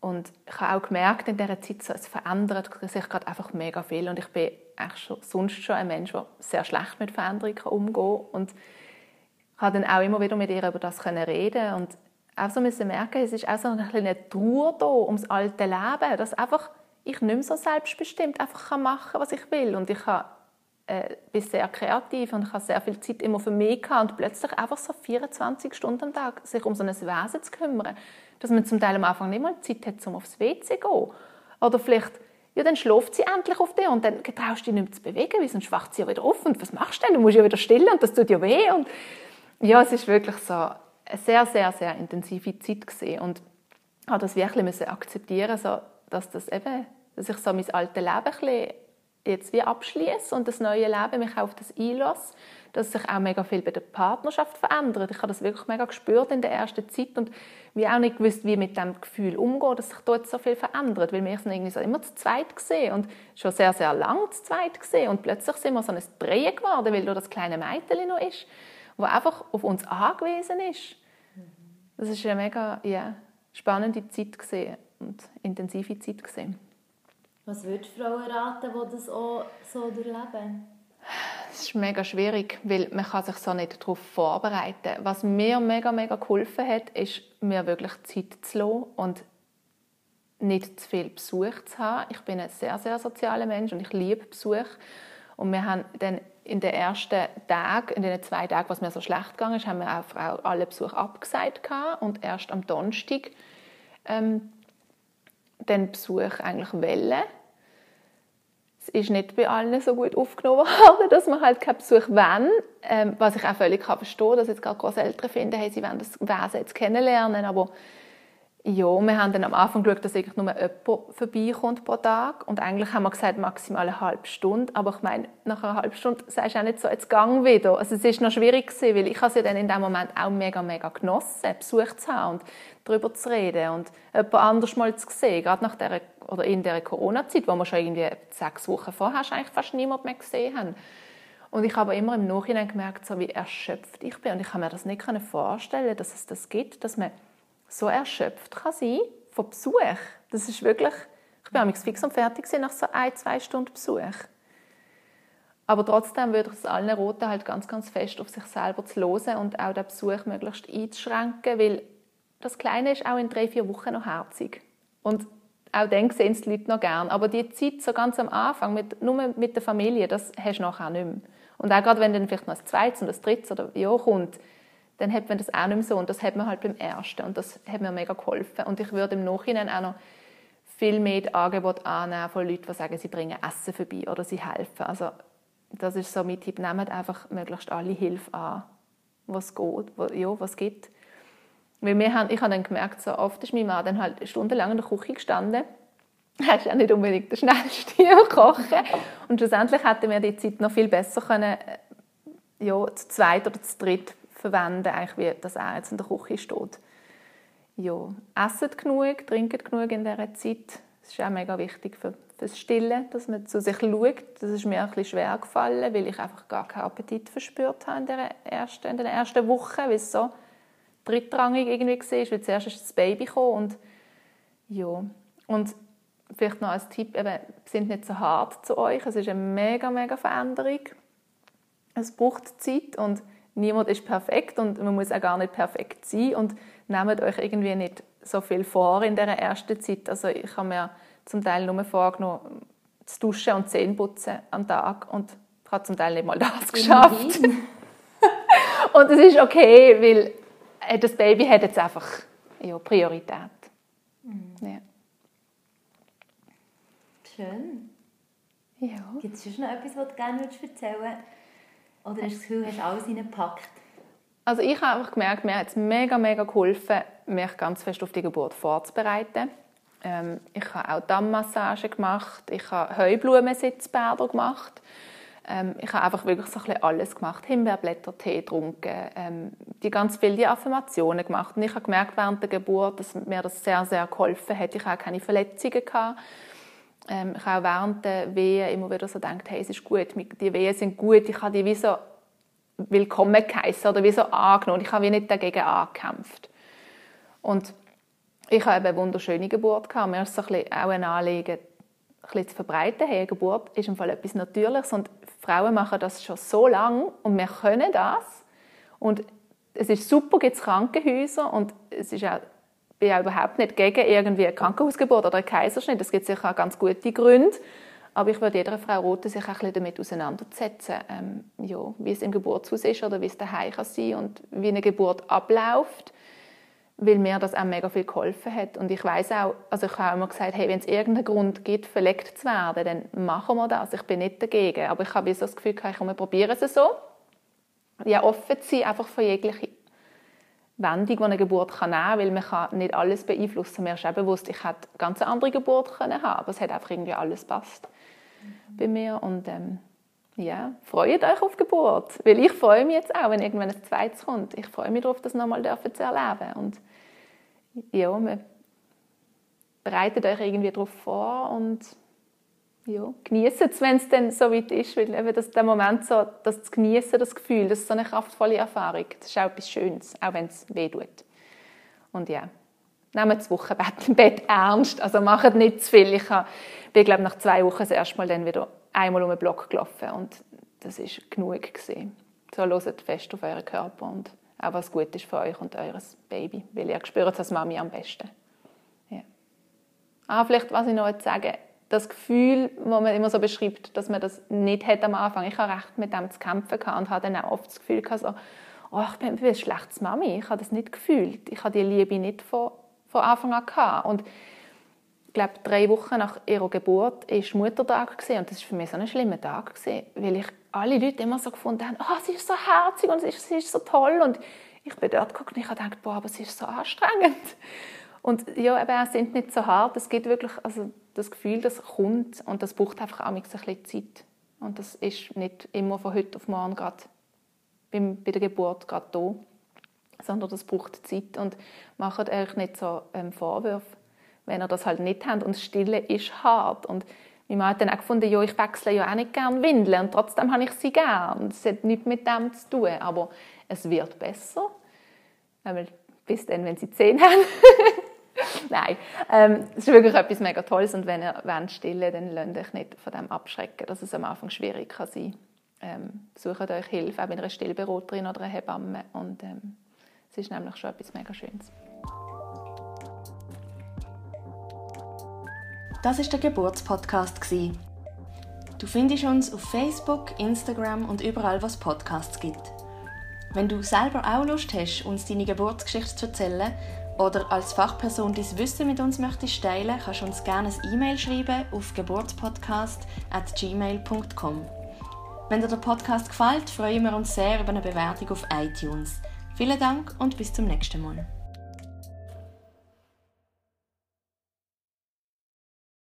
Und ich habe auch gemerkt in dieser Zeit, so, es verändert sich gerade einfach mega viel. Und ich bin eigentlich schon, sonst schon ein Mensch, der sehr schlecht mit Veränderungen umgehen kann. Und ich konnte dann auch immer wieder mit ihr über das reden und auch so müssen merken, es ist auch so eine kleine Trauer da ums alte Leben, dass einfach ich nicht mehr so selbstbestimmt einfach machen kann, was ich will. Und ich habe äh, bin sehr kreativ und ich habe sehr viel Zeit immer für mich gehabt und plötzlich einfach so 24 Stunden am Tag sich um so ein Wesen zu kümmern, dass man zum Teil am Anfang nicht mal Zeit hat, um aufs WC zu gehen. Oder vielleicht, ja, dann schläft sie endlich auf dir und dann traust du dich nicht mehr zu bewegen, weil sonst wacht sie ja wieder auf und was machst du denn? Du musst ja wieder stillen und das tut ja weh und ja, es ist wirklich so eine sehr, sehr, sehr intensive Zeit gewesen. und habe das wirklich akzeptieren so, dass das eben, dass ich so mein altes Leben ein bisschen jetzt wie abschließe und das neue Leben mich auf das einlasse, dass sich auch mega viel bei der Partnerschaft verändert. Ich habe das wirklich mega gespürt in der ersten Zeit und wie auch nicht gewusst, wie mit dem Gefühl umgehen, dass sich dort so viel verändert, weil wir sind irgendwie so immer zu zweit gesehen und schon sehr sehr lang zu zweit gesehen und plötzlich sind wir so ein Drehen geworden, weil da das kleine Mädchen noch ist, wo einfach auf uns angewiesen ist. Das ist eine mega ja, spannende Zeit gesehen und intensive Zeit. Gewesen. Was würdest du Frauen raten, die das auch so durchleben? Es ist mega schwierig, weil man kann sich so nicht darauf vorbereiten kann. Was mir mega, mega geholfen hat, ist, mir wirklich Zeit zu lassen und nicht zu viel Besuch zu haben. Ich bin ein sehr, sehr sozialer Mensch und ich liebe Besuch. Und wir haben dann in den ersten Tagen, in den zwei Tagen, was mir so schlecht gegangen ist, haben wir auch alle Besuch abgesagt und erst am Donnerstag ähm, den Besuch eigentlich wählen. Es ist nicht bei allen so gut aufgenommen worden, dass man halt keinen Besuch wollen. Ähm, was ich auch völlig verstehen kann, dass jetzt gerade Großeltern finden, hey, sie wollen das Wesen jetzt kennenlernen, aber ja, wir haben dann am Anfang geschaut, dass eigentlich nur jemand vorbeikommt pro Tag. Und eigentlich haben wir gesagt, maximal eine halbe Stunde. Aber ich meine, nach einer halben Stunde sagst du auch nicht so, jetzt gang wieder. Also es ist noch schwierig gewesen, weil ich habe es dann in dem Moment auch mega, mega genossen, Besuch zu haben und darüber zu reden und jemand anders mal zu sehen. Gerade nach der, oder in der Corona-Zeit, wo wir schon irgendwie sechs Wochen vorher eigentlich fast niemand mehr gesehen haben. Und ich habe immer im Nachhinein gemerkt, so wie erschöpft ich bin. Und ich kann mir das nicht vorstellen, dass es das gibt, dass man so erschöpft kann sein von Besuch. Das ist wirklich, ich bin fix und fertig nach so ein, zwei Stunden Besuch. Aber trotzdem würde ich es allen roten, halt ganz, ganz fest auf sich selber zu hören und auch den Besuch möglichst einzuschränken, weil das Kleine ist auch in drei, vier Wochen noch herzig. Und auch dann sehen es die Leute noch gern. Aber die Zeit so ganz am Anfang, mit, nur mit der Familie, das hast du nachher nicht mehr. Und auch gerade wenn dann vielleicht noch ein zweites und ein drittes oder Jahr kommt, dann hat man das auch nicht mehr so. Und das hat man halt beim ersten. Und das hat mir mega geholfen. Und ich würde im Nachhinein auch noch viel mehr die Angebote annehmen von Leuten, die sagen, sie bringen Essen vorbei oder sie helfen. Also das ist so mein Tipp. Nehmt einfach möglichst alle Hilfe an, was geht, ja, was gibt. Weil wir haben, ich habe dann gemerkt, so oft ist mein Mann dann halt stundenlang in der Küche gestanden. Er ist auch nicht unbedingt der schnellste im Kochen. Und schlussendlich hätten wir die Zeit noch viel besser können, ja, zu zweit oder zu dritt verwenden, eigentlich wie das er jetzt in der Küche steht. Ja, essen genug, trinken genug in dieser Zeit. Das ist auch mega wichtig für, fürs Stillen, dass man zu sich schaut. Das ist mir ein schwer gefallen, weil ich einfach gar keinen Appetit verspürt habe in, der ersten, in den ersten Wochen, weil es so drittrangig irgendwie war, weil zuerst ist das Baby gekommen und ja, und vielleicht noch als Tipp, eben, sind nicht so hart zu euch, es ist eine mega, mega Veränderung. Es braucht Zeit und niemand ist perfekt und man muss auch gar nicht perfekt sein und nehmt euch irgendwie nicht so viel vor in der ersten Zeit. Also ich habe mir zum Teil nur vorgenommen, zu duschen und Zähne putzen am Tag und ich habe zum Teil nicht mal das geschafft. und es ist okay, weil das Baby hat jetzt einfach ja, Priorität. Mhm. Ja. Schön. Ja. Gibt es noch etwas, was du gerne erzählen würdest? Oder hast du das Gefühl, hast du alles reingepackt? Also ich habe einfach gemerkt, mir hat es mega, mega geholfen, mich ganz fest auf die Geburt vorzubereiten. Ähm, ich habe auch Dammmassage gemacht, ich habe Heublumensitzbäder gemacht. Ähm, ich habe einfach wirklich so ein alles gemacht. Himbeerblätter, Tee getrunken, ähm, die ganz viele Affirmationen gemacht. Und ich habe gemerkt während der Geburt, dass mir das sehr, sehr geholfen hat. Ich hatte keine Verletzungen. Gehabt. Ähm, ich habe auch während der Wehen immer wieder so gedacht, hey, es ist gut, die Wehen sind gut, ich habe die wie so willkommen geheißen oder wie so angenommen. Ich habe wie nicht dagegen angekämpft. Und ich habe eine wunderschöne Geburt gehabt. Mir ist es auch ein Anliegen, ein zu verbreiten. Hey, Geburt ist im Fall etwas Natürliches und Frauen machen das schon so lange und wir können das. Und es ist super, gibt es Krankenhäuser und es ist auch bin ja überhaupt nicht gegen irgendwie eine Krankenhausgeburt oder einen Kaiserschnitt. Es gibt sicher auch ganz gute Gründe. Aber ich würde jeder Frau raten, sich auch ein damit auseinanderzusetzen, ähm, ja, wie es im Geburtshaus ist oder wie es daheim kann sein und wie eine Geburt abläuft, weil mir das auch mega viel geholfen hat. Und ich weiß auch, also ich habe immer gesagt, hey, wenn es irgendeinen Grund gibt, verlegt zu werden, dann machen wir das. Ich bin nicht dagegen. Aber ich habe so das Gefühl, ich komme probieren es so. Ja, offen zu sein, einfach für jegliche Wendung, die eine Geburt kann nehmen kann, weil man kann nicht alles beeinflussen. Mir ist auch bewusst, ich hätte eine ganz andere Geburt können haben, aber es hat einfach irgendwie alles passt mhm. bei mir und ähm, ja, freut euch auf Geburt, weil ich freue mich jetzt auch, wenn irgendwann ein zweites kommt. Ich freue mich darauf, das nochmal zu erleben und ja, man bereitet euch irgendwie darauf vor und ja, genießen es, wenn es dann so weit ist, weil eben das, der Moment so, das zu genießen, das Gefühl, das ist so eine kraftvolle Erfahrung. Das ist auch etwas Schönes, auch wenn es weh tut. Und ja, nehmt das Wochenbett im Bett ernst. Also macht nicht zu viel. Ich bin, glaube nach zwei Wochen das erste Mal dann wieder einmal um den Block gelaufen und das ist genug gewesen. So hört fest auf euren Körper und auch was gut ist für euch und eures Baby, weil ihr spürt als Mami am besten. Ja. Ah, vielleicht, was ich noch sagen das Gefühl, das man immer so beschreibt, dass man das nicht hat am Anfang. Ich habe recht mit dem zu kämpfen und habe dann auch oft das Gefühl gehabt, so, oh, ich bin ein schlechtes Mami. Ich habe das nicht gefühlt. Ich habe die Liebe nicht von, von Anfang an gehabt. Und glaube, drei Wochen nach ihrer Geburt war Muttertag und das war für mich so ein schlimmer Tag weil ich alle Leute immer so gefunden habe, oh, sie ist so herzig und sie ist, sie ist so toll und ich bin dort geguckt und ich habe gedacht, boah, aber sie ist so anstrengend. Und ja, eben, es sind nicht so hart. Es gibt wirklich also das Gefühl, das kommt und das braucht einfach auch ein bisschen Zeit. Und das ist nicht immer von heute auf morgen gerade bei der Geburt gerade da, sondern das braucht Zeit und macht euch nicht so ähm, Vorwürfe, wenn ihr das halt nicht habt. Und das Stille ist hart und mein Mann hat dann auch gefunden, ja, ich wechsle ja auch nicht gerne Windeln und trotzdem habe ich sie gern. Das hat nichts mit dem zu tun, aber es wird besser. Bis dann, wenn sie zehn haben. Nein, ähm, es ist wirklich etwas mega Tolles und wenn ihr wollt stillen dann lasst euch nicht von dem abschrecken, dass es am Anfang schwierig kann sein ähm, Sucht euch Hilfe, auch mit einer Stillberaterin oder einer Hebamme und ähm, es ist nämlich schon etwas mega Schönes. Das ist der Geburtspodcast Du findest uns auf Facebook, Instagram und überall, was Podcasts gibt. Wenn du selber auch Lust hast, uns deine Geburtsgeschichte zu erzählen oder als Fachperson dein Wissen mit uns möchtest teilen, kannst du uns gerne ein E-Mail schreiben auf geburtspodcast.gmail.com. Wenn dir der Podcast gefällt, freuen wir uns sehr über eine Bewertung auf iTunes. Vielen Dank und bis zum nächsten Mal.